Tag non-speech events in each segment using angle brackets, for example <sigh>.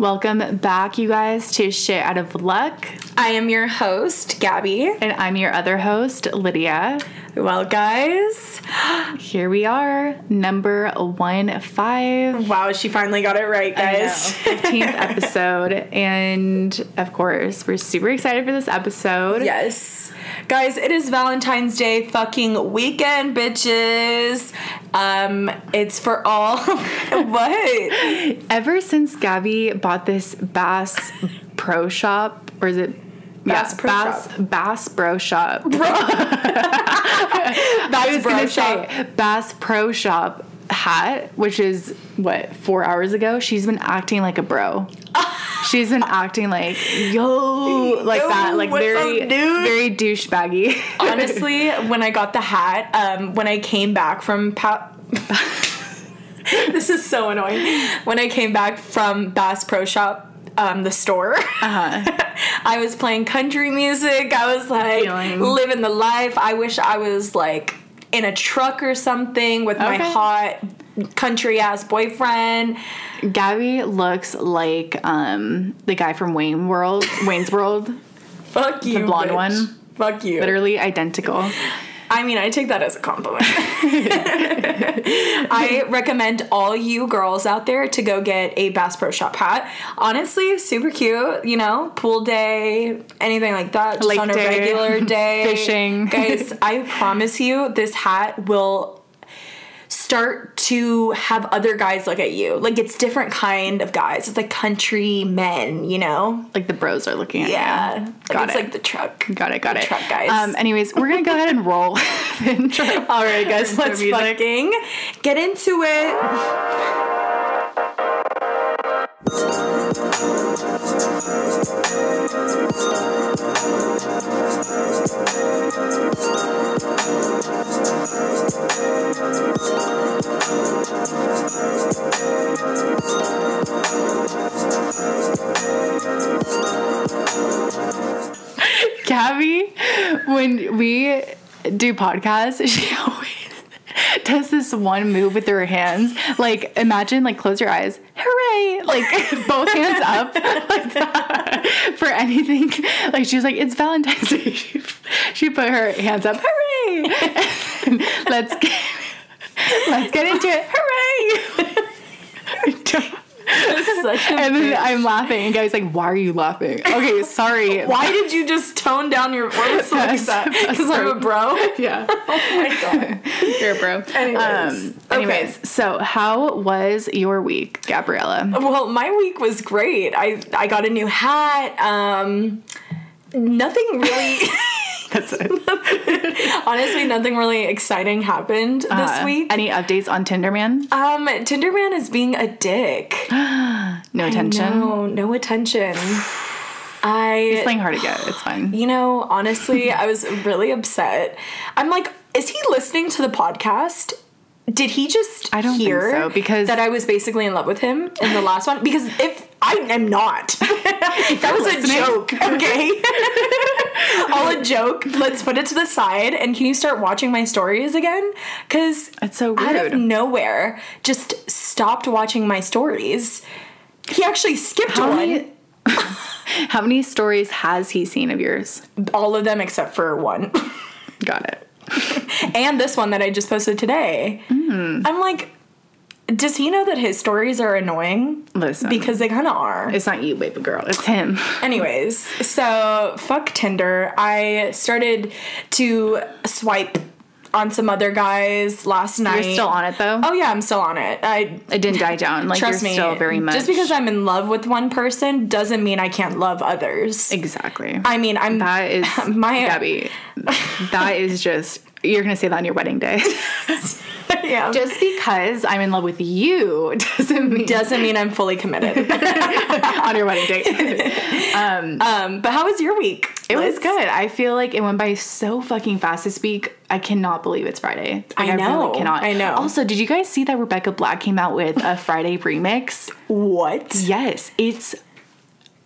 Welcome back, you guys, to Shit Out of Luck. I am your host, Gabby. And I'm your other host, Lydia. Well, guys, here we are, number one five. Wow, she finally got it right, guys. Fifteenth <laughs> episode, and of course, we're super excited for this episode. Yes, guys, it is Valentine's Day fucking weekend, bitches. Um, it's for all. <laughs> what? Ever since Gabby bought this Bass Pro Shop, or is it? Bass yeah, Pro Bass, Shop. Bass Bro Shop. Bro. <laughs> I was gonna Shop. say Bass Pro Shop hat, which is what four hours ago. She's been acting like a bro. <laughs> She's been acting like yo, like Yo, that, like very, up, dude? very douchebaggy. Honestly, when I got the hat, um, when I came back from pa- <laughs> this is so annoying. When I came back from Bass Pro Shop, um, the store, Uh-huh. <laughs> I was playing country music. I was like Feeling- living the life. I wish I was like in a truck or something with my hot country ass boyfriend. Gabby looks like um the guy from Wayne World, Wayne's World, <laughs> Fuck you, blonde bitch. one? Fuck you. literally identical. I mean, I take that as a compliment. <laughs> I recommend all you girls out there to go get a Bass Pro Shop hat. Honestly, super cute. You know, pool day, anything like that. Just Lake on a day, regular <laughs> day, fishing. Guys, I promise you, this hat will start to have other guys look at you. Like it's different kind of guys. It's like country men. You know. Like the bros are looking at Yeah, you. like Got it's it. like the truck. Got it, got the it. truck guys. Um, anyways, we're gonna go ahead and roll. <laughs> <laughs> All right, guys, let's fucking get into it. Gabby, when we do podcasts, <laughs> she <laughs> does this one move with her hands. Like, imagine, like, close your eyes, hooray! Like, <laughs> both hands up, like that, for anything. Like, she was like, it's Valentine's Day. <laughs> She, she put her hands up, hooray! Let's get, let's get into it, hooray! <laughs> And then bitch. I'm laughing, and Gabby's like, "Why are you laughing?" Okay, <laughs> sorry. Why did you just tone down your voice like that? Because I'm a bro. <laughs> Yeah. Oh my god. You're a bro. Anyways, Um, anyways, so how was your week, Gabriella? Well, my week was great. I I got a new hat. Um, nothing really. That's it. <laughs> honestly, nothing really exciting happened this Uh, week. Any updates on Tinderman? Um, Tinderman is being a dick. <gasps> No attention. No, no attention. I <sighs> He's playing hard to get. It's fine. You know, honestly, I was really upset. I'm like, is he listening to the podcast? Did he just I don't hear so, because- that I was basically in love with him in the last one? Because if I am not, <laughs> that was listening. a joke. Okay, <laughs> all a joke. Let's put it to the side. And can you start watching my stories again? Because It's so out of nowhere, just stopped watching my stories. He actually skipped How one. many, <laughs> how many stories has he seen of yours? all of them except for one. Got it. <laughs> and this one that I just posted today. Hmm. I'm like, does he know that his stories are annoying? Listen. Because they kind of are. It's not you, baby girl. It's him. <laughs> Anyways, so fuck Tinder. I started to swipe on some other guys last night. You're still on it though. Oh yeah, I'm still on it. I It didn't die down. Like trust you're me. still very much. Just because I'm in love with one person doesn't mean I can't love others. exactly. I mean, I'm that is <laughs> my Gabby. That is just. You're gonna say that on your wedding day. <laughs> yeah. Just because I'm in love with you doesn't mean doesn't mean I'm fully committed. <laughs> on your wedding day. um, um, but how was your week? It was good. I feel like it went by so fucking fast this week. I cannot believe it's Friday. Like, I know. really cannot. I know. Also, did you guys see that Rebecca Black came out with a Friday remix? What? Yes, it's.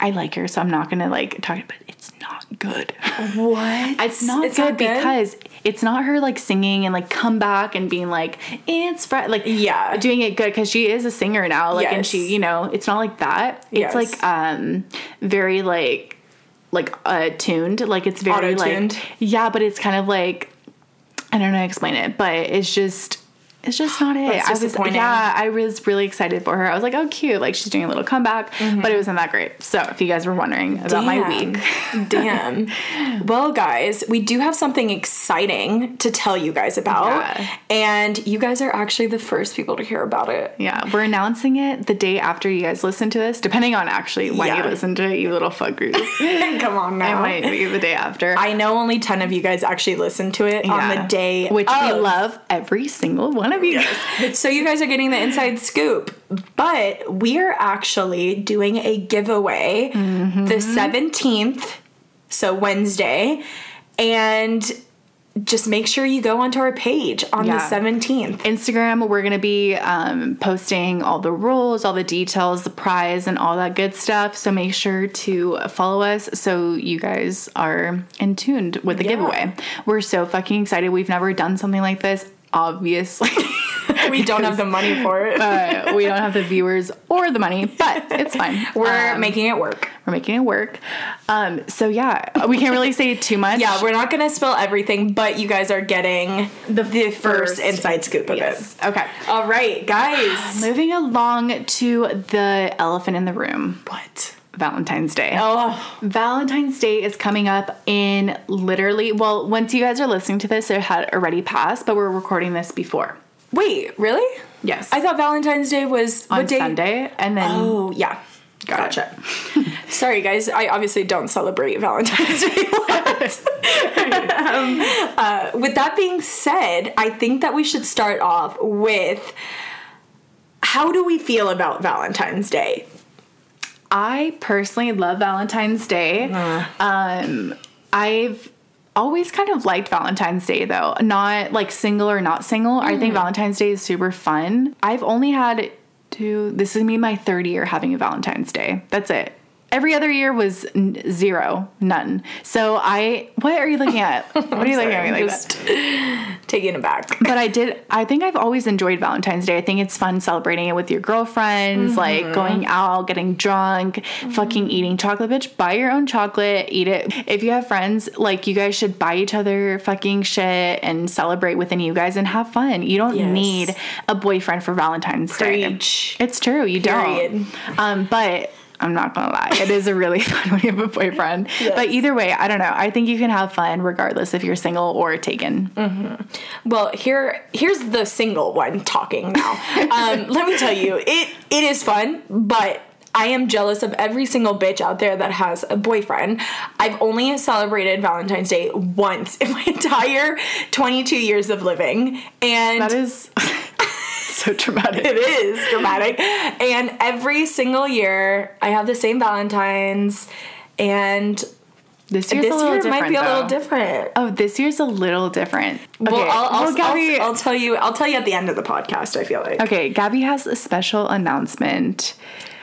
I like her, so I'm not gonna like talk. But it's not good. What? It's not It's good not good? because it's not her like singing and like come back and being like it's Friday. like Yeah. doing it good because she is a singer now like and she you know it's not like that it's Yes. like um very like like uh tuned like it's very Auto-tuned? like yeah but it's kind of like I don't know how to explain it but it's just it's just not it. I was yeah, I was really excited for her. I was like, oh cute, like she's doing a little comeback, mm-hmm. but it wasn't that great. So if you guys were wondering about my week, <laughs> Damn. Well, guys, we do have something exciting to tell you guys about. Yeah. And you guys are actually the first people to hear about it. Yeah, we're announcing it the day after you guys listen to this, depending on actually when Yeah. you listen to it, you little fuckers. <laughs> Come on now. It might be the day after. I know only 10 of you guys actually listen to it on the day which we love every single one of you guys. So you guys are getting the inside scoop. But we are actually doing a giveaway Mm-hmm. the 17th, so Wednesday. And just make sure you go onto our page on Yeah. the 17th. Instagram, we're gonna be um, posting all the rules, all the details, the prize, and all that good stuff. So make sure to follow us so you guys are in tuned with the Yeah. giveaway. We're so fucking excited. We've never done something like this, obviously. <laughs> We don't have the money for it. uh, we don't have the viewers or the money, but it's fine. <laughs> We're Um, making it work. we're making it work. Um, so yeah, we can't really say too much. Yeah, we're not gonna spill everything, but you guys are getting the, first, first- inside scoop of yes. it. Okay. All right, guys. Moving along to the elephant in the room, what? Valentine's Day. Oh, Valentine's Day is coming up in literally, well, once you guys are listening to this, it had already passed, but we're recording this before. wait, really? Yes. I thought Valentine's Day was on what day? Sunday, and then Oh, yeah. Got it. gotcha. <laughs> Sorry, guys. I obviously don't celebrate Valentine's Day. <laughs> um, uh, with that being said, I think that we should start off with how do we feel about Valentine's Day? I personally love Valentine's Day. Um, I've always kind of liked Valentine's Day though, not like single or not single. I think Valentine's Day is super fun. I've only had two, this is me my third year having a Valentine's Day. That's it. Every other year was n- zero, none. So I, what are you looking at? <laughs> What are you looking at me like that? Just taking it back. <laughs> but I did. I think I've always enjoyed Valentine's Day. I think it's fun celebrating it with your girlfriends, like going out, getting drunk, fucking eating chocolate. Bitch, buy your own chocolate, eat it. If you have friends, like you guys should buy each other fucking shit and celebrate within you guys and have fun. You don't Yes. need a boyfriend for Valentine's Preach. Day. It's true. You Period. don't. Um, but. I'm not gonna lie, it is a really <laughs> fun when you have a boyfriend. But either way, I don't know. I think you can have fun regardless if you're single or taken. Well, here here's the single one talking now. <laughs> um, let me tell you, it it is fun, but I am jealous of every single bitch out there that has a boyfriend. I've only celebrated Valentine's Day once in my <laughs> entire 22 years of living, and That is <laughs> so dramatic. it is dramatic. And every single year, I have the same Valentine's, and This year's this a little year might be a little though. different. Oh, this year's a little different. Okay, Well, I'll, I'll, well, Gabby. I'll, I'll tell you. I'll tell you at the end of the podcast. I feel like. okay, Gabby has a special announcement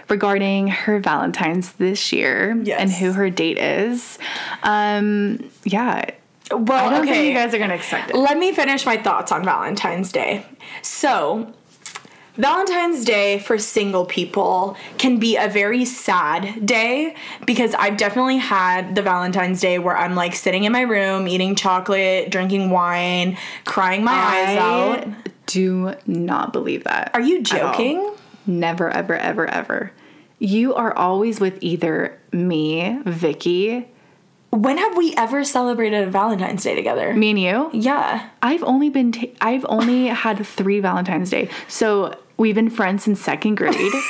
regarding her Valentine's this year Yes. and who her date is. Um, yeah. Well, I don't okay. think you guys are gonna expect it. Let me finish my thoughts on Valentine's Day. So, Valentine's Day for single people can be a very sad day because I've definitely had the Valentine's Day where I'm like sitting in my room eating chocolate, drinking wine, crying my eyes out. I do not believe that. Are you joking? Never, ever, ever, ever. You are always with either me, Vicky, When have we ever celebrated a Valentine's Day together? me and you. Yeah. I've only been I've only had three Valentine's Day. So we've been friends since second grade. <laughs>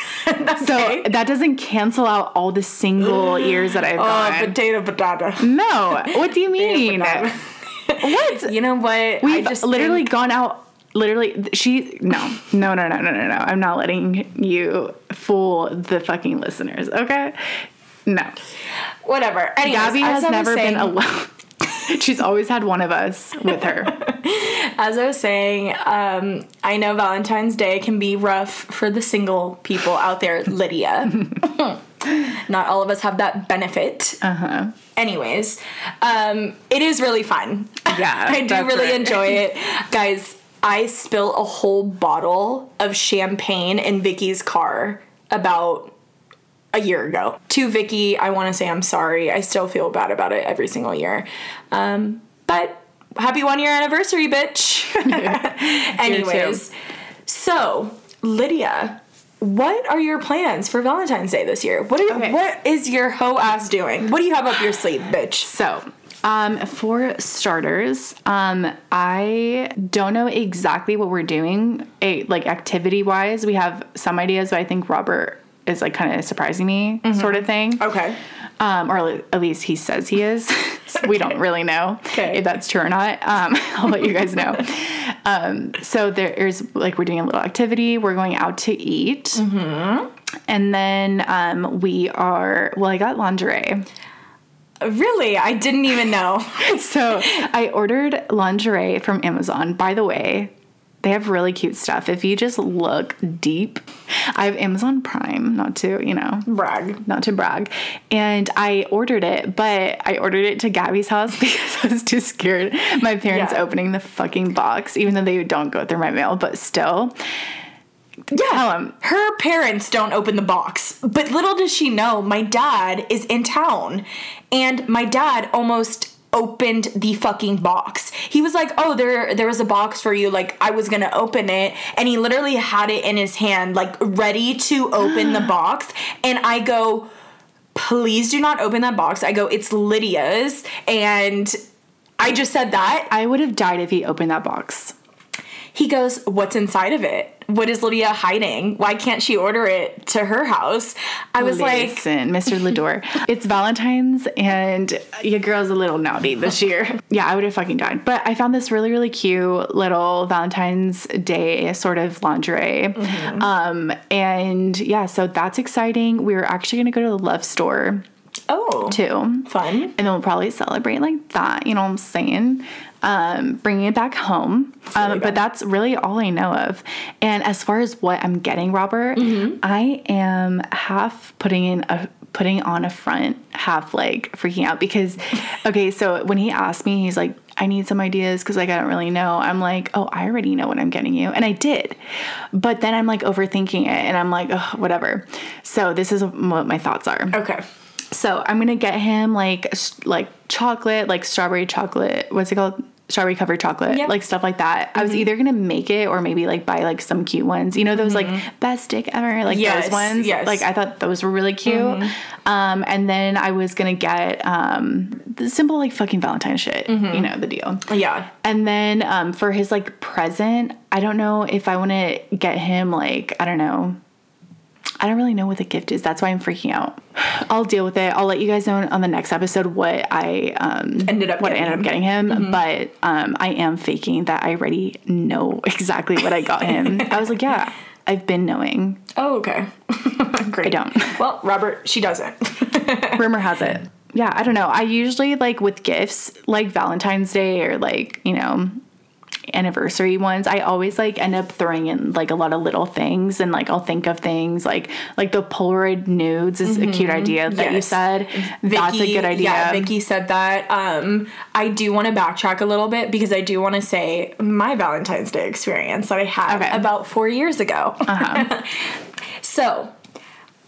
So that doesn't cancel out all the single years that I've Oh, gone. potato patata. no, what do you mean? What? <laughs> You know what? We've just literally think- gone out. Literally, she no, no, no, no, no, no, no. I'm not letting you fool the fucking listeners. Okay, no. whatever. Anyways, Gabby has never been alone. <laughs> She's always had one of us with her. <laughs> As I was saying, um, I know Valentine's Day can be rough for the single people out there, Lydia. <laughs> Not all of us have that benefit. Uh huh. Anyways, um, it is really fun. Yeah, I do really right. enjoy it, guys. I spilled a whole bottle of champagne in Vicky's car about a year ago. To Vicky, I want to say I'm sorry. I still feel bad about it every single year. Um, but happy one year anniversary, bitch. <laughs> <laughs> Anyways, so Lydia, what are your plans for Valentine's Day this year? What are you, Okay. what is your hoe ass doing? What do you have up your sleeve, bitch? So, um, for starters, um, I don't know exactly what we're doing, a, like activity wise. We have some ideas, but I think Robert is like kind of surprising me, sort of thing. Okay. Um, or at least he says he is. So <laughs> we don't really know Okay. if that's true or not. Um, <laughs> I'll let you guys know. Um, so there's like we're doing a little activity. We're going out to eat, mm-hmm. and then um, we are. Well, I got lingerie. Really? I didn't even know. <laughs> So I ordered lingerie from Amazon. By the way, they have really cute stuff. If you just look deep, I have Amazon Prime, not to, you know, Brag. not to brag. And I ordered it, but I ordered it to Gabby's house <laughs> because I was too scared my parents Yeah. opening the fucking box, even though they don't go through my mail, but still. Tell 'em. Her parents don't open the box, but little does she know, my dad is in town, and my dad almost opened the fucking box. He was like, "Oh, there there was a box for you." Like I was going to open it, and he literally had it in his hand like ready to open the <gasps> box, and I go, "Please do not open that box." I go, "It's Lydia's." And I just said that. I would have died if he opened that box. He goes, What's inside of it? What is Lydia hiding? Why can't she order it to her house? I was like, Listen, Mr. Lador, it's Valentine's and your girl's a little naughty this year. yeah, I would have fucking died. But I found this really, really cute little Valentine's Day sort of lingerie. Mm-hmm. Um, and yeah, so that's exciting. We were actually gonna go to the Love Store Oh, too. fun. And then we'll probably celebrate like that, you know what I'm saying? Um, bringing it back home. Um, but that's really all I know of. And as far as what I'm getting, Robert, Mm-hmm. I am half putting in a putting on a front, half like freaking out because <laughs> okay, so when he asked me, he's like, I need some ideas because like I don't really know. I'm like, oh, I already know what I'm getting you. And I did. But then I'm like overthinking it and I'm like, oh, whatever. So this is what my thoughts are. Okay. So I'm gonna get him like like chocolate, like strawberry chocolate. What's it called? Strawberry covered chocolate, Yeah. like stuff like that. I was either gonna make it or maybe like buy like some cute ones. You know those like best dick ever, like Yes, those ones. yes. Like I thought those were really cute. Um, and then I was gonna get um the simple like fucking Valentine shit. You know the deal. Yeah. And then um, for his like present, I don't know if I want to get him like I don't know. I don't really know what the gift is. That's why I'm freaking out. I'll deal with it. I'll let you guys know on the next episode what I um, Ended up what getting I ended up getting him. But um, I am faking that I already know exactly what I got him. I was like, yeah, I've been knowing. Oh, okay. <laughs> Great. I don't. Well, Robert, she doesn't. <laughs> Rumor has it. Yeah, I don't know. I usually like with gifts, like Valentine's Day or like, you know, anniversary ones, I always like end up throwing in like a lot of little things and like I'll think of things like like the Polaroid nudes is a cute idea that you Mm-hmm. Yes. said. That's a good idea. Yeah, Vicky said that. Um, I do want to backtrack a little bit because I do want to say my Valentine's Day experience that I had Okay. Uh-huh. about four years ago. <laughs> so.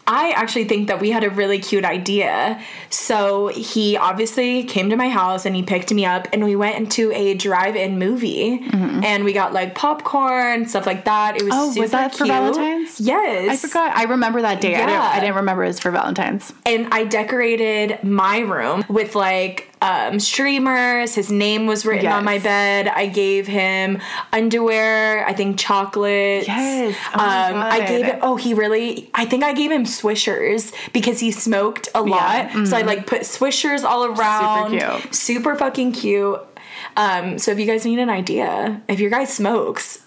I actually think that we had a really cute idea. So he obviously came to my house and he picked me up and we went into a drive-in movie and we got like popcorn and stuff like that. It was Mm-hmm. Oh, was that for. Valentine's? Yes. I forgot. I remember that day. I, didn't, Yeah. I didn't remember it was for Valentine's. and I decorated my room with like um, streamers. His name was written on my bed. I gave him underwear. I think chocolates. Yes. Oh um, I gave it. Oh, he really. I think I gave him swishers because he smoked a lot. Yeah. So I like put swishers all around. Super cute. Super fucking cute. Um, so if you guys need an idea, if your guy smokes,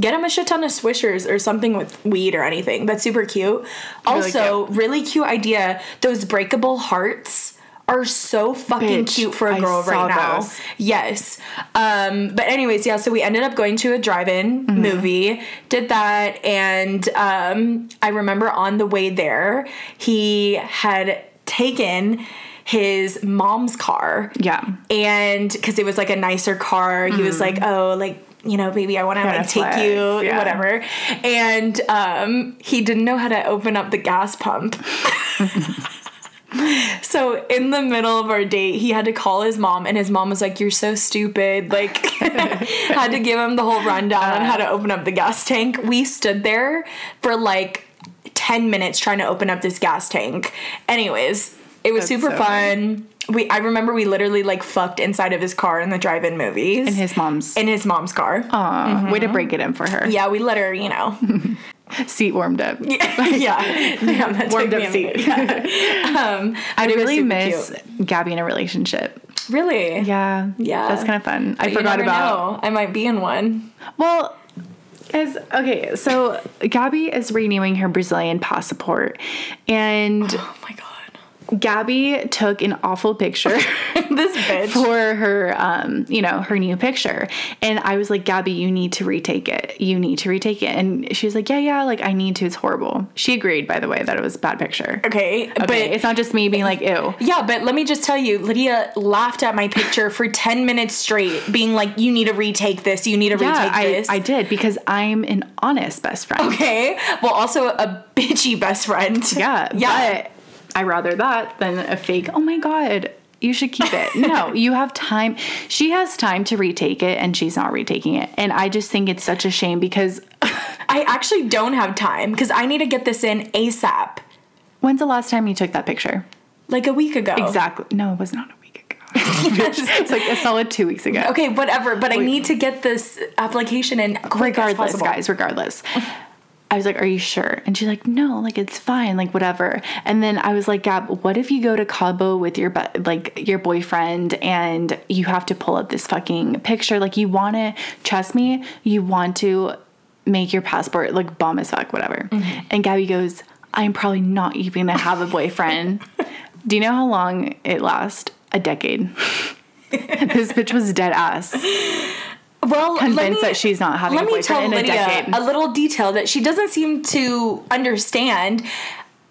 Get him a shit ton of swishers or something with weed or anything. That's super cute. Also, really cute idea. Those breakable hearts are so fucking Bitch, cute for a girl right now. those. Yes. Um, but anyways, yeah, so we ended up going to a drive-in Mm-hmm. movie, did that, and um, I remember on the way there, he had taken his mom's car. Yeah. And because it was like a nicer car, he was like, oh, like, you know, baby, I want to like take you, yeah. whatever. And um, he didn't know how to open up the gas pump. <laughs> <laughs> <laughs> So in the middle of our date, he had to call his mom, and his mom was like, "You're so stupid." Like, <laughs> had to give him the whole rundown on how to open up the gas tank. We stood there for like ten minutes trying to open up this gas tank. Anyways, it was That's super so fun. We I remember we literally like fucked inside of his car in the drive-in movies. In his mom's. in his mom's car. Aw, way to mm-hmm. break it in for her. Yeah, we let her, you know. <laughs> Seat warmed up. <laughs> yeah. Damn, Warmed up seat. minute. <laughs> Um, I but really miss cute. Gabby in a relationship. Really? Yeah. Yeah. That's kind of fun. I You forgot about. know. I might be in one. Well, as okay, so Gabby is renewing her Brazilian passport, and Oh my god. Gabby took an awful picture <laughs> this bitch. for her, um, you know, her new picture, and I was like, Gabby, you need to retake it. You need to retake it, and she's like, Yeah, yeah, like I need to. It's horrible. She agreed, by the way, that it was a bad picture. Okay, Okay, but it's not just me being like, Ew. yeah, but let me just tell you, Lydia laughed at my picture for 10 minutes straight, being like, you need to retake this, you need to Yeah, retake I, this. I did because I'm an honest best friend. okay. Well, also a bitchy best friend. Yeah, Yeah. but I rather that than a fake. Oh my god, you should keep it. <laughs> No, you have time. She has time to retake it, and she's not retaking it. And I just think it's such a shame because <laughs> I actually don't have time because I need to get this in ASAP. when's the last time you took that picture? Like a week ago. Exactly. No, it was not a week ago. <laughs> it's like a solid two weeks ago. Okay, whatever, but I need to get this application in quick regardless, guys, regardless. I was like, Are you sure? And she's like, No, like it's fine, like whatever. And then I was like, Gab, what if you go to Cabo with your like your boyfriend and you have to pull up this fucking picture? Like you want to trust me, you want to make your passport like bomb as fuck, whatever. Mm-hmm. And Gabby goes, I'm probably not even gonna have a boyfriend. <laughs> Do you know how long it lasts? A decade. <laughs> this bitch was dead ass well, convinced me- that she's not having a Let me boyfriend tell in a Lydia decade. a little detail that she doesn't seem to understand.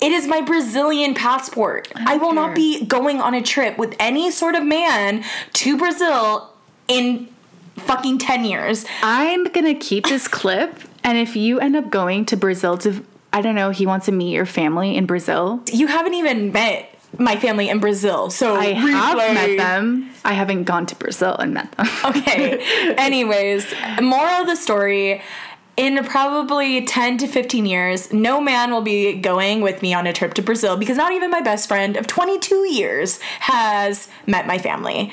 It is my Brazilian passport. Oh, I, will not be going on a trip with any sort of man to Brazil in fucking 10 years. I'm gonna keep this <laughs> clip, and if you end up going to Brazil to, I don't know, he wants to meet your family in Brazil. You haven't even met my family in Brazil. So I have replay. met them. I haven't gone to Brazil and met them. <laughs> Okay. <laughs> Anyways, moral of the story. In probably 10 to 15 years, no man will be going with me on a trip to Brazil because not even my best friend of 22 years has met my family.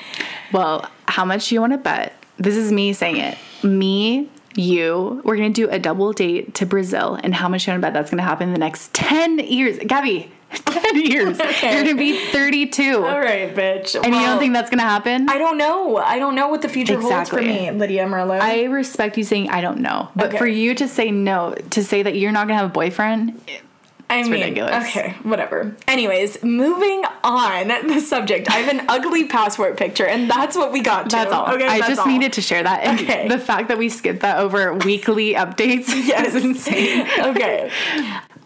Well, how much do you want to bet? This is me saying it. Me, you, we're gonna do a double date to Brazil, and how much do you want to bet that's gonna happen in the next 10 years? Gabby, <laughs> 10 years. <laughs> Okay. You're gonna be 32. All right, bitch. And you don't think that's gonna happen? I don't know. I don't know what the future holds for me, Lydia Merlo. I respect you saying I don't know, but Okay. for you to say no, to say that you're not gonna have a boyfriend, I mean, ridiculous. Okay, whatever. Anyways, moving on the subject. I have an <laughs> ugly passport picture, and that's what we got to. that's all. Okay, I just all. needed to share that. And Okay. the fact that we skipped that over weekly updates Yes. is insane. okay.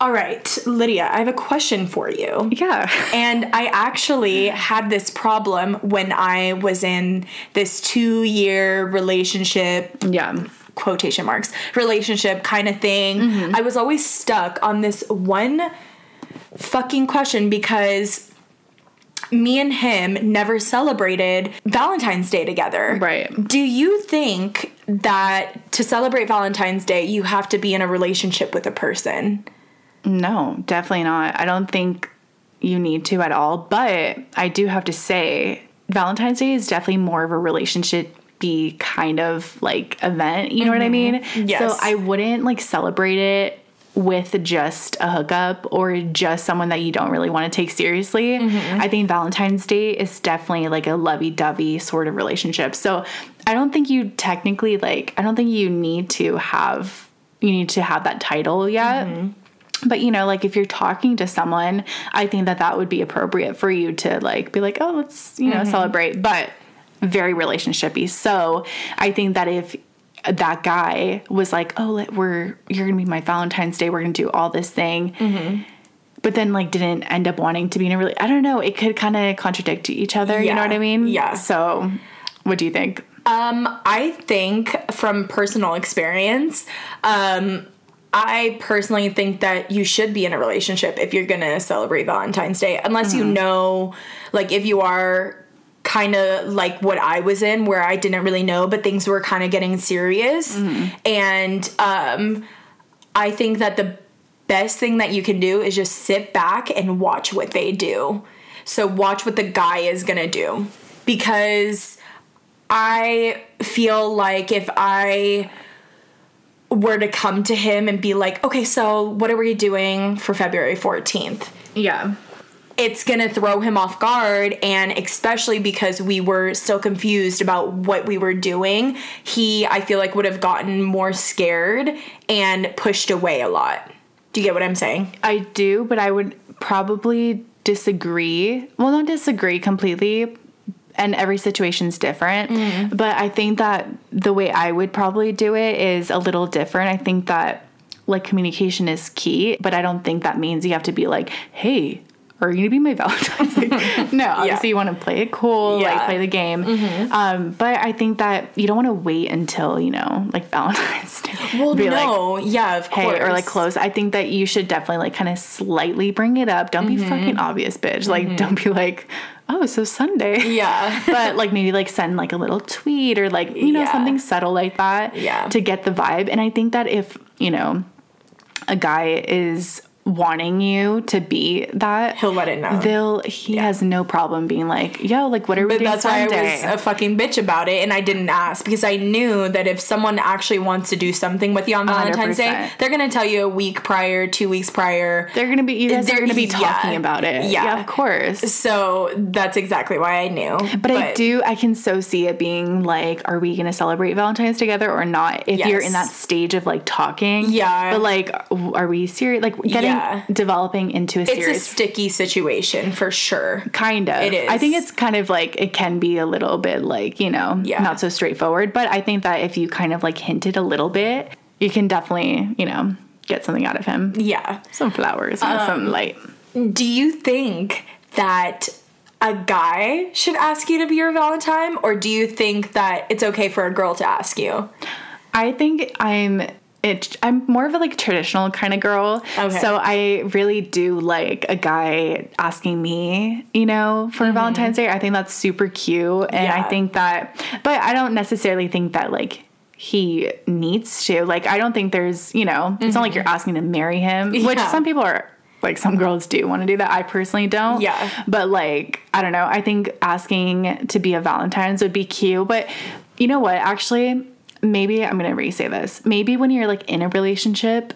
All right, Lydia, I have a question for you. Yeah. <laughs> And I actually had this problem when I was in this two year relationship, Yeah. quotation marks, relationship kind of thing. Mm-hmm. I was always stuck on this one fucking question because me and him never celebrated Valentine's Day together. Right. Do you think that to celebrate Valentine's Day, you have to be in a relationship with a person? No, definitely not. I don't think you need to at all. But I do have to say, Valentine's Day is definitely more of a relationship be kind of like event. You know what I mm-hmm. mean? Yes. So I wouldn't like celebrate it with just a hookup or just someone that you don't really want to take seriously. Mm-hmm. I think Valentine's Day is definitely like a lovey dovey sort of relationship. So I don't think you technically like, I don't think you need to have, you need to have that title yet. Mm-hmm. But you know, like if you're talking to someone, I think that that would be appropriate for you to like be like, oh, let's you know celebrate. But very relationshipy. So I think that if that guy was like, oh, let, we're you're gonna be my Valentine's Day. We're gonna do all this thing. But then, like, didn't end up wanting to be in a really. I don't know. It could kind of contradict each other. You know what I mean? Yeah. So, what do you think? Um, I think from personal experience, um, I personally think that you should be in a relationship if you're gonna celebrate Valentine's Day, unless you know, like, if you are kind of like what I was in, where I didn't really know, but things were kind of getting serious. And um, I think that the best thing that you can do is just sit back and watch what they do. So, watch what the guy is gonna do. Because I feel like if I were to come to him and be like, okay, so what are we doing for February 14th? Yeah. It's gonna throw him off guard, and especially because we were still confused about what we were doing, he, I feel like, would have gotten more scared and pushed away a lot. Do you get what I'm saying? I do, but I would probably disagree. Well, not disagree completely. And every situation's different. But I think that the way I would probably do it is a little different. I think that like communication is key, but I don't think that means you have to be like, hey, are you gonna be my Valentine's? <laughs> Like, no, obviously you want to play it cool, Yeah. like play the game. Um, but I think that you don't want to wait until you know, like Valentine's Day. Well, Be like, no, yeah, of hey, course. or like close. I think that you should definitely like kind of slightly bring it up. Don't Mm-hmm. be fucking obvious, bitch. Like, don't be like, oh, so Sunday. Yeah. <laughs> but like maybe like send like a little tweet or like you know Yeah. something subtle like that. Yeah. To get the vibe, and I think that if you know a guy is wanting you to be that, He'll let it know. They'll he has no problem being like, yo, like what are we But doing that's why I was a fucking bitch about it and I didn't ask because I knew that if someone actually wants to do something with you on Valentine's Day, 100%. they're gonna tell you a week prior, two weeks prior. They're gonna be you guys They're- are gonna be yeah. talking about it. Yeah. of course. So that's exactly why I knew. But, I do, I can so see it being like, are we gonna celebrate Valentine's together or not? If you're in that stage of like talking, Yeah. But like, are we serious? Like getting Yeah. developing into a It's a sticky situation for sure. kind of. It is. I think it's kind of like it can be a little bit like you know Yeah. not so straightforward. But I think that if you kind of like hinted a little bit, you can definitely you know get something out of him. Yeah. Some flowers, Um, some light. Do you think that a guy should ask you to be your Valentine, or do you think that it's okay for a girl to ask you? I think I'm it I'm more of a like traditional kind of girl. Okay. So I really do like a guy asking me, you know, for Valentine's Day. I think that's super cute and I Mm-hmm. Think that but I don't necessarily think that like he needs to. Like I don't think there's, you know, it's not like you're asking to marry him, which Mm-hmm. Some people are like some girls do want to do that. I personally don't. Yeah. But like, I don't know. I think asking to be a Valentine's would be cute. But you know what? Actually, maybe I'm gonna re-say this. Maybe when you're like in a relationship,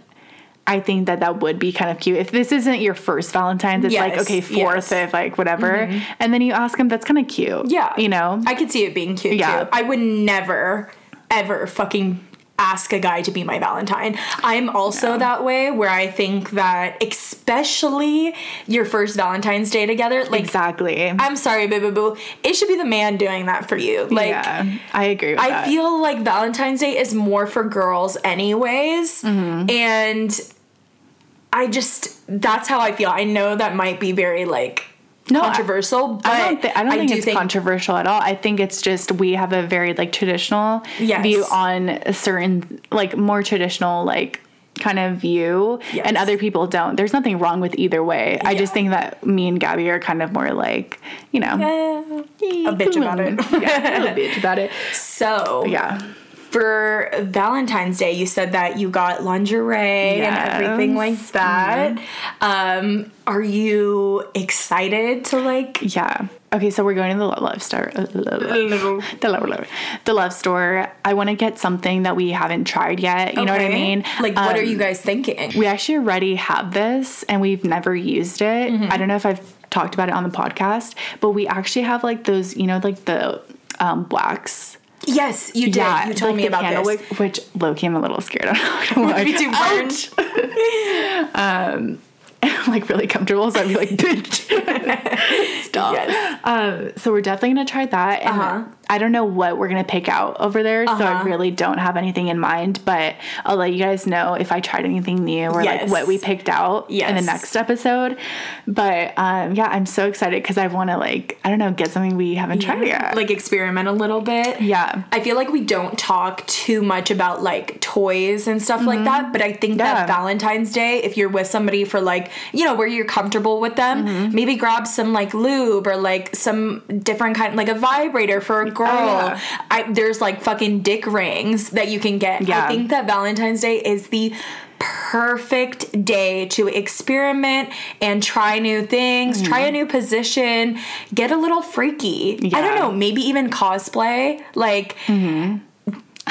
I think that that would be kind of cute. If this isn't your first Valentine's, it's like okay, fourth, yes. Mm-hmm. fifth, like whatever, and then you ask him. That's kind of cute. Yeah. You know. I could see it being cute Yeah. too. I would never, ever fucking ask a guy to be my Valentine. I'm also that way where I think that, especially your first Valentine's Day together, like, exactly. I'm sorry, boo boo boo. it should be the man doing that for you. Like, yeah, I agree. With that. I that. feel like Valentine's Day is more for girls, anyways. Mm-hmm. And I just, that's how I feel. I know that might be very, like, No, controversial, but I don't, thi- I don't think do it's controversial at all. I think it's just we have a very like traditional Yes. view on a certain like more traditional like kind of view Yes. and other people don't. There's nothing wrong with either way. I just think that me and Gabby are kind of more like, you know, a bitch about hmm. it. yeah, a <laughs> bitch about it. So, Yeah. For Valentine's Day, you said that you got lingerie and everything like Yes. that. Um, are you excited to like? Yeah. Okay, so we're going to the love store. <laughs> The love, the love store. I want to get something that we haven't tried yet. You know what I mean? Like, what are Um, you guys thinking? We actually already have this and we've never used it. Mm-hmm. I don't know if I've talked about it on the podcast, but we actually have like those, you know, like the um, wax Yes, you did. you told like me about candle this. which low-key I'm a little scared. I'm not gonna lie. Me too, Ouch. <laughs> um, <laughs> I'm like really comfortable, so I'd be like, bitch, <laughs> stop. Yes. Um, so we're definitely gonna try that. And Uh-huh. I don't know what we're gonna pick out over there, so I Uh-huh. really don't have anything in mind. But I'll let you guys know if I tried anything new or like what we picked out in the next episode. But um, yeah, I'm so excited because I want to like I don't know get something we haven't tried yet. Like experiment a little bit. yeah. I feel like we don't talk too much about like toys and stuff like that, but I think Mm-hmm. Yeah. that Valentine's Day, if you're with somebody for like, you know, where you're comfortable with them, Mm-hmm. maybe grab some like lube or like some different kind, like a vibrator for a girl. Oh, yeah. I, there's like fucking dick rings that you can get. Yeah. I think that Valentine's Day is the perfect day to experiment and try new things, try a new position, get a little freaky. I don't Mm-hmm. Know, maybe even cosplay, like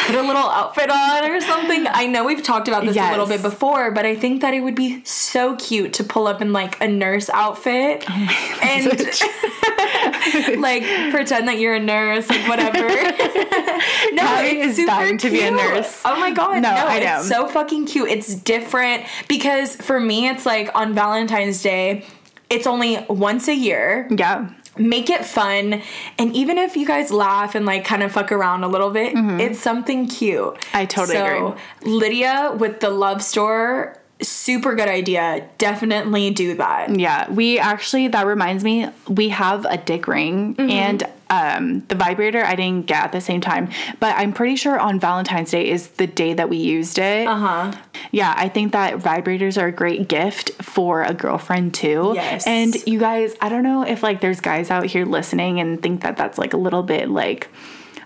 put a little outfit on or something. <laughs> I know we've talked about this a little bit before, but I think that it would be so cute to pull up in like a nurse outfit Oh <laughs> and <laughs> like pretend that you're a nurse, like whatever. no, Callie it's is super dying to be a cute. nurse. Oh my god, No, no, I know. it's so fucking cute. It's different because for me, it's like on Valentine's Day. It's only once a year Yeah. Make it fun. And even if you guys laugh and like kind of fuck around a little bit it's something cute. Mm-hmm. I totally so, lydia with the love store super good idea. Definitely do that. Yeah, we actually that reminds me we have a dick ring Mm-hmm. and um the vibrator I didn't get at the same time, but I'm pretty sure on Valentine's Day is the day that we used it. uh-huh Yeah, I think that vibrators are a great gift for a girlfriend too. Yes. And you guys, I don't know if like there's guys out here listening and think that that's like a little bit like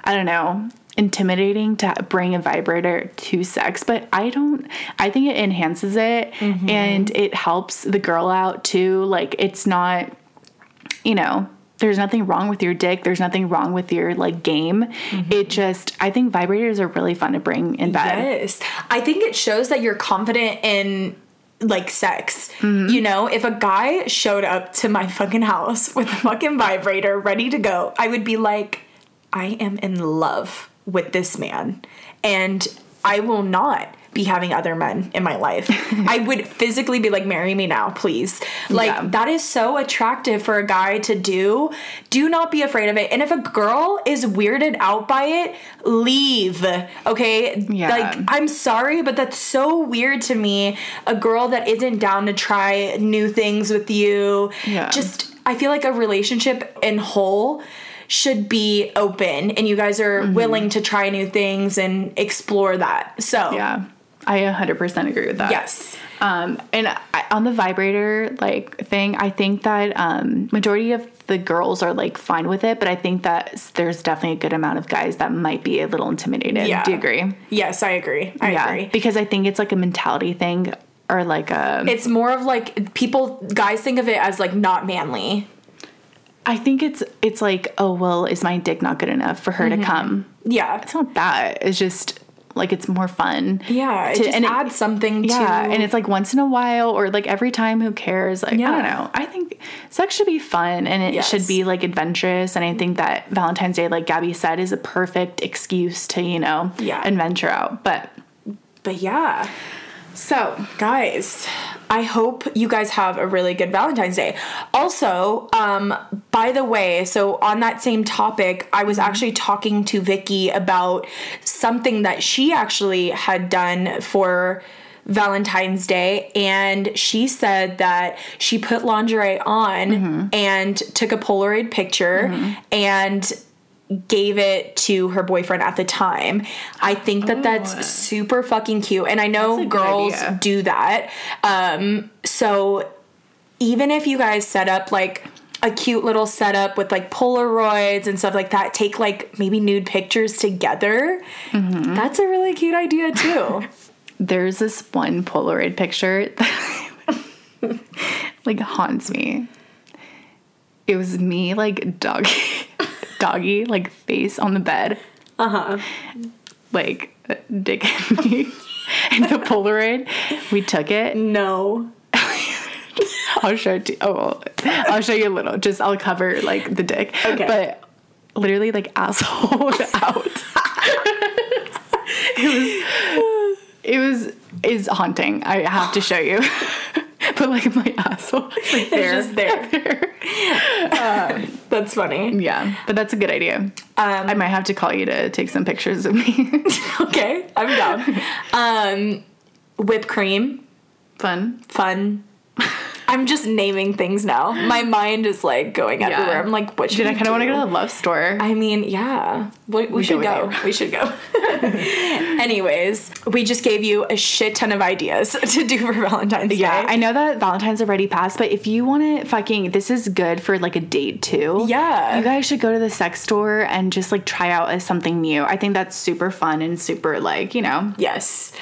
I don't know, intimidating to bring a vibrator to sex, but I don't I think it enhances it Mm-hmm. and it helps the girl out too. Like it's not you know, there's nothing wrong with your dick. There's nothing wrong with your like game. Mm-hmm. It just I think vibrators are really fun to bring in bed. yes i think it shows that you're confident in like sex Mm-hmm. you know if a guy showed up to my fucking house with a fucking vibrator ready to go i would be like i am in love with this man and i will not be having other men in my life. <laughs> I would physically be like, marry me now, please. Like, Yeah. that is so attractive for a guy to do. Do not be afraid of it. And if a girl is weirded out by it, leave. Okay? Yeah. Like, I'm sorry, but that's so weird to me. A girl that isn't down to try new things with you. Yeah. Just, I feel like a relationship in whole should be open and you guys are Mm-hmm. willing to try new things and explore that. So, Yeah. I 100% agree with that. yes. Um, and I, on the vibrator like thing, I think that um, majority of the girls are like fine with it, but I think that there's definitely a good amount of guys that might be a little intimidated. Yeah. Do you agree? Yes, I agree. I yeah, agree. because I think it's like a mentality thing or like a. It's more of like people guys think of it as like not manly. I think it's it's like oh well, is my dick not good enough for her Mm-hmm. to come? Yeah. It's not that. It's just like it's more fun. Yeah, it to- just and it- adds something Yeah, to and it's like once in a while or like every time. Who cares? Like I don't know. I think sex should be fun and it Yes. should be like adventurous. And I think that Valentine's Day, like Gabby said, is a perfect excuse to you know Yeah. and venture out. But But yeah, so guys, I hope you guys have a really good Valentine's Day. Also, um, by the way, so on that same topic, I was actually talking to Vicky about something that she actually had done for Valentine's Day, and she said that she put lingerie on and took a Polaroid picture and gave it to her boyfriend at the time. I think that that's super fucking cute. And I know That's a good girls do that. Um, so even if you guys set up like a cute little setup with like Polaroids and stuff like that, take like maybe nude pictures together. Mm-hmm. That's a really cute idea too. <laughs> there's this one Polaroid picture <laughs> that like haunts me. It was me like <laughs> doggy, doggy like face on the bed. Uh huh. like dick in me and <laughs> the Polaroid. We took it. No. I'll show it to oh well, I'll show you a little. Just I'll cover like the dick. Okay. But literally like asshole <laughs> out. It was. It was is haunting. I have to show you. <laughs> <laughs> but like my asshole, like there, just there. <laughs> That's funny. Yeah, but that's a good idea. Um, I might have to call you to take some pictures of me. <laughs> okay, I'm down. Um, whipped cream, Fun. fun. I'm just naming things now. My <gasps> mind is like going everywhere. I'm like, what should Dude, I kind of want to go to the love store. I mean, yeah, we, we, should go go. We should go. Anyways, we just gave you a shit ton of ideas <laughs> to do for Valentine's Day. yeah, Day. I know that Valentine's already passed, but if you want to fucking, this is good for like a date too. Yeah. You guys should go to the sex store and just like try out as something new. I think that's super fun and super like, you know, Yes.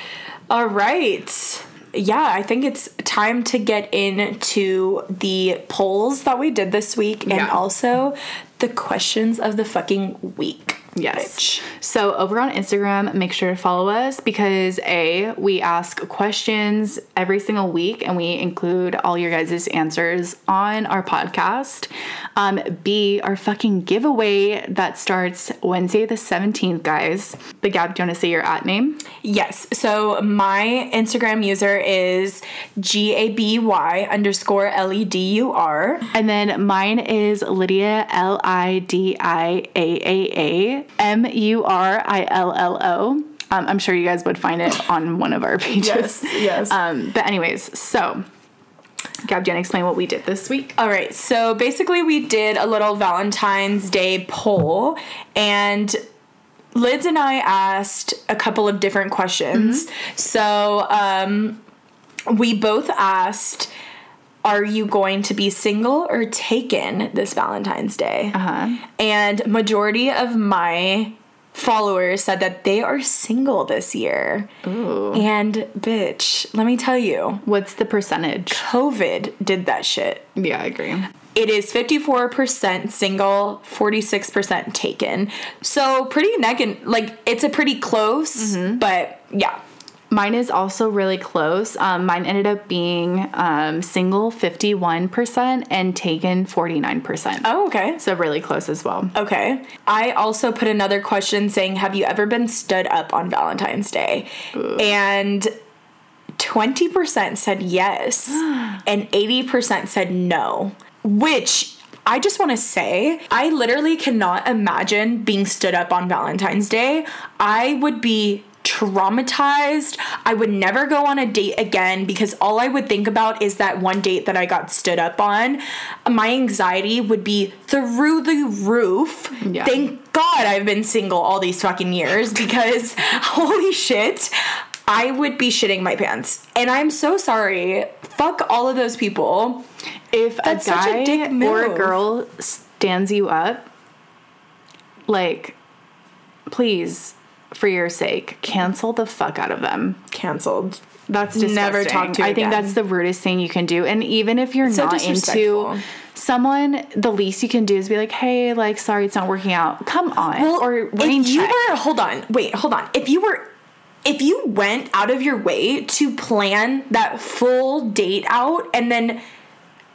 All right. Yeah, I think it's time to get into the polls that we did this week and Yeah. also the questions of the fucking week. Yes. bitch. So over on Instagram, make sure to follow us because A, we ask questions every single week and we include all your guys' answers on our podcast. Um, B, our fucking giveaway that starts Wednesday the 17th, guys. But Gab, do you want to say your at name? Yes. So my Instagram user is G A B Y underscore L E D U R. And then mine is Lydia L I D I A A A M U R I L L O. Um, I'm sure you guys would find it on one of our <laughs> pages. yes. Um, but anyways, so Gab, do you want to explain what we did this week? All right, so basically, we did a little Valentine's Day poll, and Lids and I asked a couple of different questions. So, um, we both asked, Are you going to be single or taken this Valentine's Day? Uh-huh. And majority of my followers said that they are single this year. Ooh. And bitch, let me tell you, What's the percentage? COVID did that shit Yeah, I agree. it is 54% single 46% taken so pretty neck and like it's a pretty close but yeah Mine is also really close. Um, mine ended up being um, single 51% and taken 49%. oh okay So really close as well. okay i also put another question saying have you ever been stood up on valentine's day and 20% said yes <gasps> and 80% said no which I just want to say, I literally cannot imagine being stood up on Valentine's Day. I would be traumatized. I would never go on a date again because all I would think about is that one date that I got stood up on. My anxiety would be through the roof. Yeah. Thank God I've been single all these fucking years <laughs> because <laughs> holy shit. I would be shitting my pants. And I'm so sorry. Fuck all of those people. If That's a such a guy dick or a girl stands you up, like, please, for your sake, cancel the fuck out of them. Canceled. That's disgusting. Never talk to I think that's the rudest thing you can do. And even if you're not into someone, the least you can do is be like, "Hey, like, sorry, it's not working out. Come on." Well, or rain if you check. were hold on, wait, hold on. If you were if you went out of your way to plan that full date out and then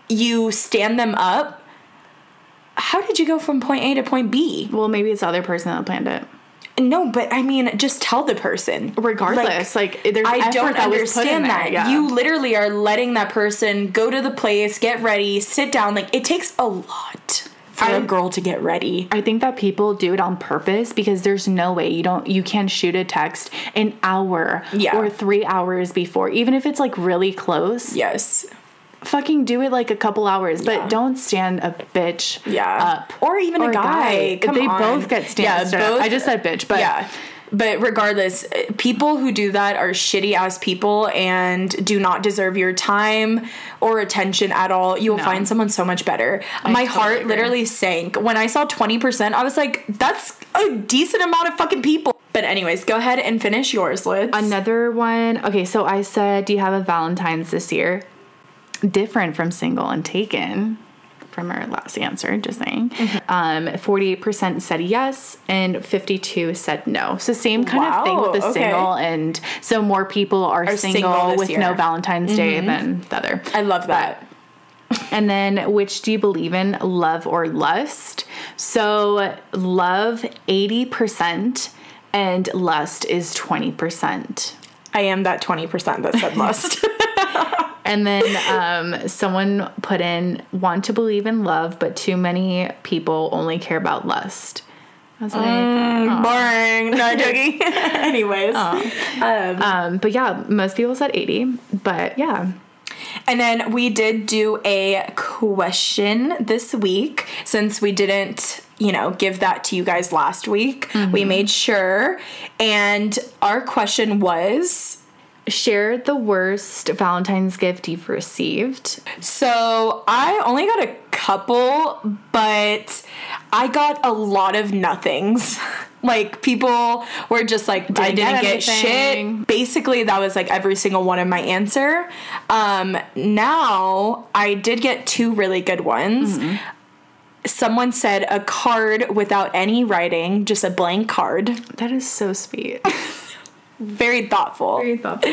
you stand them up, how did you go from point A to point B? well, maybe it's the other person that planned it. No, but I mean, just tell the person. Regardless, like, there's I don't that was put in understand that. yeah. You literally are letting that person go to the place, get ready, sit down. Like it takes a lot for I- a girl to get ready. I think that people do it on purpose because there's no way you don't you can shoot a text an hour Yeah. or three hours before, even if it's like really close. Yes. Fucking do it like a couple hours, but Yeah. don't stand a bitch Yeah. up. Or even a guy. Come they on. both get stand. Yeah, both- I just said bitch, but yeah. But regardless, uh, people who do that are shitty ass people and do not deserve your time or attention at all. You will No. find someone so much better. My totally heart agree. literally sank when I saw 20%. I was like, that's a decent amount of fucking people. But anyways, go ahead and finish yours, Liz. Another one. Okay, so I said, do you have a Valentine's this year? Different from single and taken from our last answer, just saying. Mm-hmm. Um, 48% said yes and 52 said no. So same kind of thing with the okay. single and so more people are, Are single, single with year. Mm-hmm. no Valentine's Day than the other. I love that. And then, which do you believe in, love or lust? So, love 80%, and lust is 20%. I am that 20% that said lust. <laughs> And then um, someone put in want to believe in love, but too many people only care about lust. I was like, Boring. No joking. <laughs> Anyways. um, but yeah, most people said 80, but yeah. And then we did do a question this week since we didn't, you know, give that to you guys last week. We made sure. And our question was Share the worst Valentine's gift you've received. so I only got a couple, but I got a lot of nothings. <laughs> Like people were just like, I Didn't didn't get get, shit. Basically, that was like every single one of my answer. Um, now I did get two really good ones. Mm-hmm. Someone said a card without any writing, just a blank card. That is so sweet. <laughs> Very thoughtful. Very thoughtful.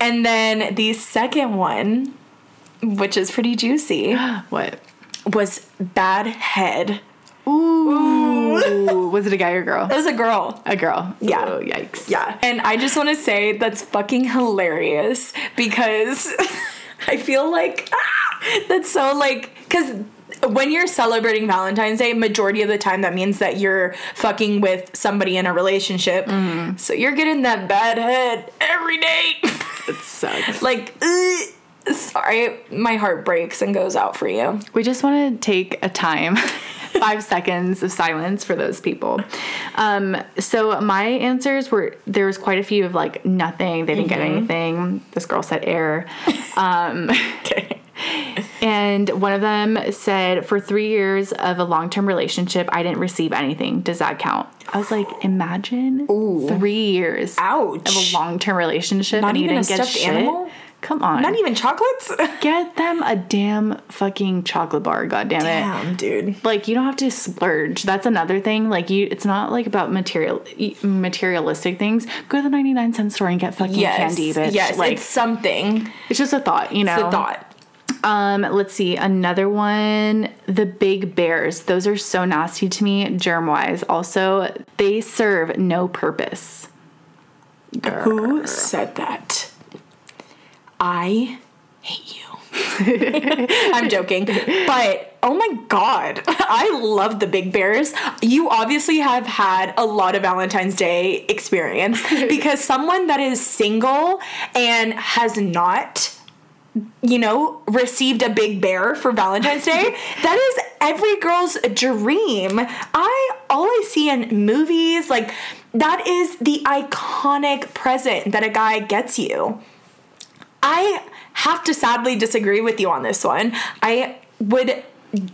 And then the second one, which is pretty juicy, <gasps> what? was bad head. Ooh. Was it a guy or girl? It was a girl. A girl. Yeah. Oh, yikes. Yeah. And I just want to say that's fucking hilarious because <laughs> I feel like ah, that's so like, because when you're celebrating Valentine's Day, majority of the time that means that you're fucking with somebody in a relationship. So you're getting that bad head every day. <laughs> It sucks. like, ugh. sorry, my heart breaks and goes out for you. We just want to take a time, <laughs> five seconds of silence for those people. Um, so my answers were there was quite a few of like nothing. They didn't get anything. This girl said air. <laughs> Um, Okay. And one of them said for three years of a long term relationship, I didn't receive anything. Does that count? I was like, imagine three years Ouch. of a long term relationship Not and you even a didn't get stuffed shit. animal? Come on. Not even chocolates? <laughs> Get them a damn fucking chocolate bar, goddammit. Damn, dude. Like you don't have to splurge. That's another thing. Like you, it's not like about material materialistic things. Go to the ninety nine cent store and get fucking Yes. candy, bitch. Yes, like it's something. it's just a thought, you know. It's a thought. Um, let's see another one. The big bears. Those are so nasty to me, germ wise. Also, they serve no purpose. Who said that? I hate you. <laughs> I'm joking. But oh my god, <laughs> I love the big bears. You obviously have had a lot of Valentine's Day experience <laughs> because someone that is single and has not you know, received a big bear for Valentine's Day. <laughs> that is every girl's dream. I all I see in movies, like that is the iconic present that a guy gets you. I have to sadly disagree with you on this one. I would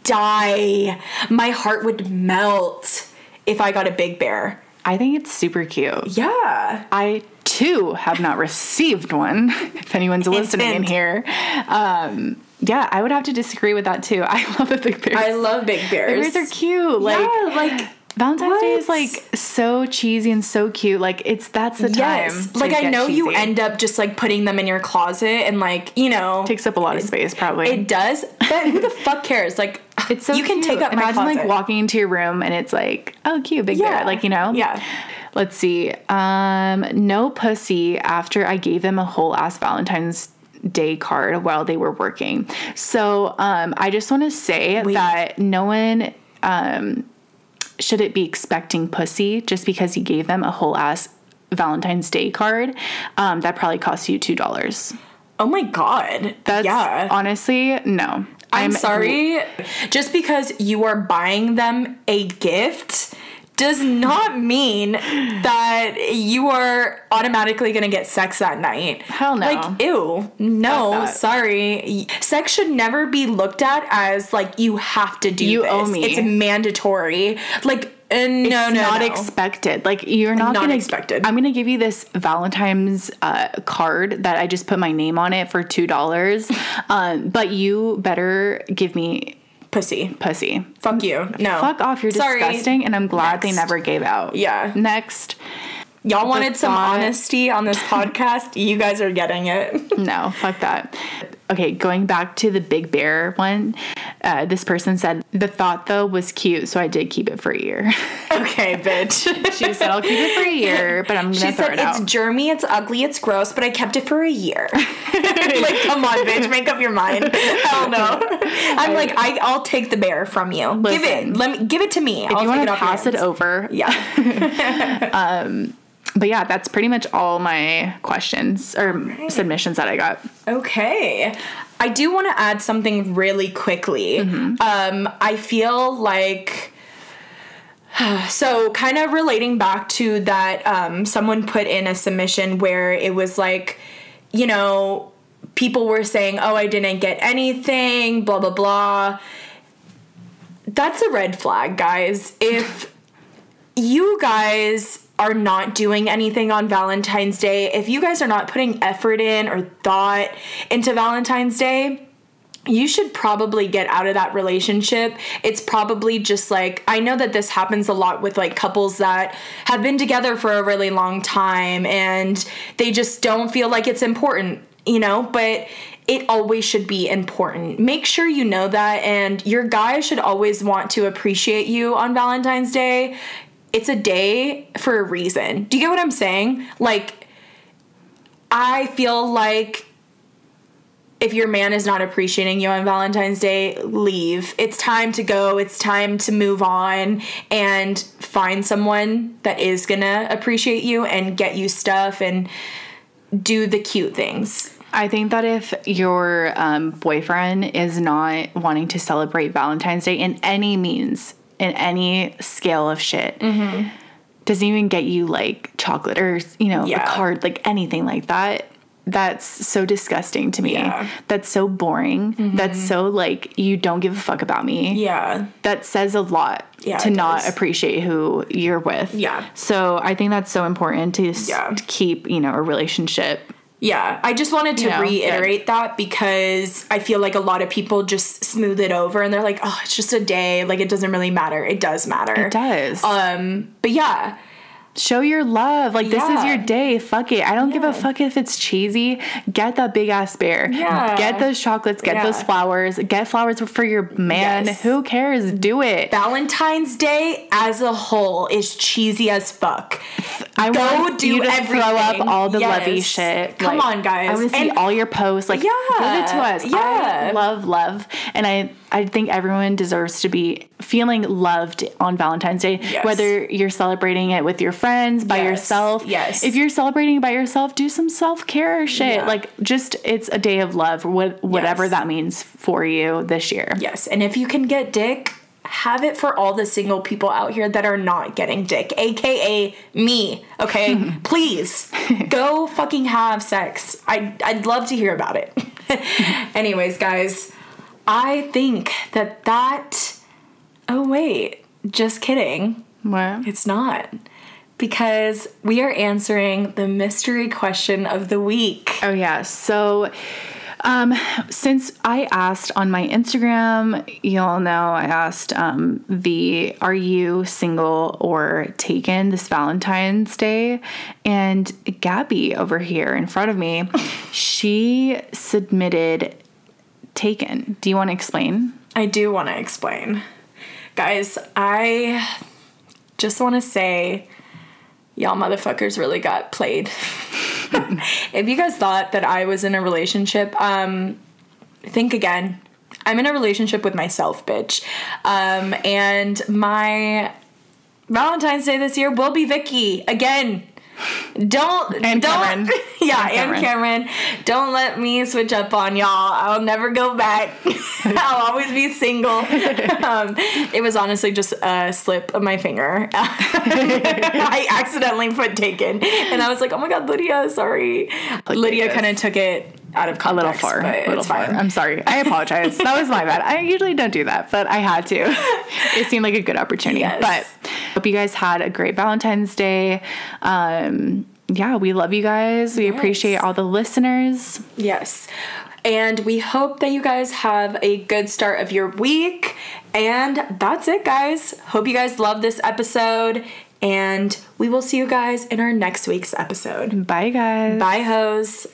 die. My heart would melt if I got a big bear. I think it's super cute. Yeah. I too have not received one. <laughs> If anyone's listening in here, um, yeah, I would have to disagree with that too. <laughs> I love the big bears. I love big Big bears. bears are cute. Like yeah, like Valentine's Day is like so cheesy and so cute. Like it's that's the time. Yes. Like I know you end up just like putting them in your closet and like, you know, takes up a lot of space probably. it does. But who the fuck cares? Like <laughs> it's so you can take up my Imagine closet. like walking into your room and it's like, oh cute, big Yeah. bear. Like, you know? Yeah. Let's see. Um, no pussy after I gave them a whole ass Valentine's Day card while they were working. So um, I just want to say that no one um, should it be expecting pussy just because you gave them a whole ass Valentine's Day card. Um, that probably cost you two dollars. Oh my god. That's yeah. honestly no. I'm sorry. Just because you are buying them a gift does not mean that you are automatically gonna get sex that night. Hell no. Like, ew. No, sorry. Sex should never be looked at as like you have to do You this. owe me. It's mandatory. Like, uh, no, it's no, not no. expected. Like you're not, Not gonna expected. I'm gonna give you this Valentine's uh, card that I just put my name on it for two dollars. <laughs> um, but you better give me Pussy. pussy. Fuck you. No. Fuck off. You're Sorry. disgusting, and I'm glad they never gave out. Yeah. Next. Y'all wanted some thought- honesty on this <laughs> podcast. You guys are getting it. No, fuck that. Okay, going back to the Big Bear one, uh, this person said the thought though was cute, so I did keep it for a year. <laughs> Okay, bitch. she said I'll keep it for a year, but I'm gonna She throw said it it's germy, it's ugly, it's gross, but I kept it for a year. <laughs> like, come on, bitch, make up your mind. Hell no. <laughs> I'm like, I, I'll take the bear from you. give it. Let me give it to me. if I'll you want to pass it over, Yeah. But yeah, that's pretty much all my questions or submissions that I got. Okay. I do want to add something really quickly. Mm-hmm. Um, I feel like. <sighs> So, kind of relating back to that, um, someone put in a submission where it was like, you know, people were saying, oh, I didn't get anything, blah, blah, blah. That's a red flag, guys. If you guys are not doing anything on Valentine's Day, if you guys are not putting effort in or thought into Valentine's Day, you should probably get out of that relationship. It's probably just like, I know that this happens a lot with like couples that have been together for a really long time and they just don't feel like it's important, you know? But it always should be important. Make sure you know that, and your guy should always want to appreciate you on Valentine's Day. It's a day for a reason. Do you get what I'm saying? Like, I feel like if your man is not appreciating you on Valentine's Day, leave. It's time to go. It's time to move on and find someone that is gonna appreciate you and get you stuff and do the cute things. I think that if your um, boyfriend is not wanting to celebrate Valentine's Day in any means, in any scale of shit, Mm-hmm. doesn't even get you like chocolate or, you know, Yeah. a card, like anything like that, that's so disgusting to me. Yeah. Mm-hmm. That's so boring. That's so like, you don't give a fuck about me. Yeah. That says a lot Yeah, to not does. appreciate who you're with. Yeah. So I think that's so important to, s- to keep, you know, a relationship Yeah, I just wanted to You know, reiterate that because I feel like a lot of people just smooth it over and they're like, "Oh, it's just a day, like it doesn't really matter." It does matter. It does. Um, but yeah, Show your love. Like this is your day. Fuck it. I don't give a fuck if it's cheesy. Get that big ass bear. Yeah. Get those chocolates. Get Yeah. those flowers. Get flowers for your man. Yes. Who cares? Do it. Valentine's Day as a whole is cheesy as fuck. I Go want do you to everything. throw up all the Yes. lovey shit. Come Like, on, guys. I want to see And- all your posts. Like, Yeah. give it to us. Yeah. I love love, and I I think everyone deserves to be feeling loved on Valentine's Day. Yes. Whether you're celebrating it with your friends, by Yes. yourself. Yes. If you're celebrating by yourself, do some self care shit. Yeah. Like, just it's a day of love. What whatever Yes. that means for you this year. Yes, and if you can get dick, have it for all the single people out here that are not getting dick, aka me. Okay, <laughs> please <laughs> go fucking have sex. I I'd love to hear about it. <laughs> Anyways, guys, I think that that. Oh wait, just kidding. What? It's not. Because we are answering the mystery question of the week. Oh yeah. So um since I asked on my Instagram, y'all know I asked um the are you single or taken this Valentine's Day? And Gabby over here in front of me, <laughs> she submitted taken. Do you want to explain? I do want to explain. Guys, I just want to say y'all motherfuckers really got played. <laughs> if you guys thought that I was in a relationship, um think again. I'm in a relationship with myself, bitch. Um and my Valentine's Day this year will be Vicky again. Don't And don't Cameron. <laughs> yeah, And and Cameron. Don't let me switch up on y'all. I'll never go back. <laughs> <laughs> I'll always be single. um, it was honestly just a slip of my finger. I accidentally put taken, and I was like, "Oh my god, Lydia, sorry." Lydia kind of took it out of A little far. but A little it's far. fine. I'm sorry. I apologize. that was my bad. I usually don't do that, but I had to. <laughs> It seemed like a good opportunity. Yes. But hope you guys had a great Valentine's Day. Um, yeah, we love you guys. We appreciate all the listeners. Yes. And we hope that you guys have a good start of your week. And that's it, guys. Hope you guys love this episode. And we will see you guys in our next week's episode. Bye, guys. Bye, hoes.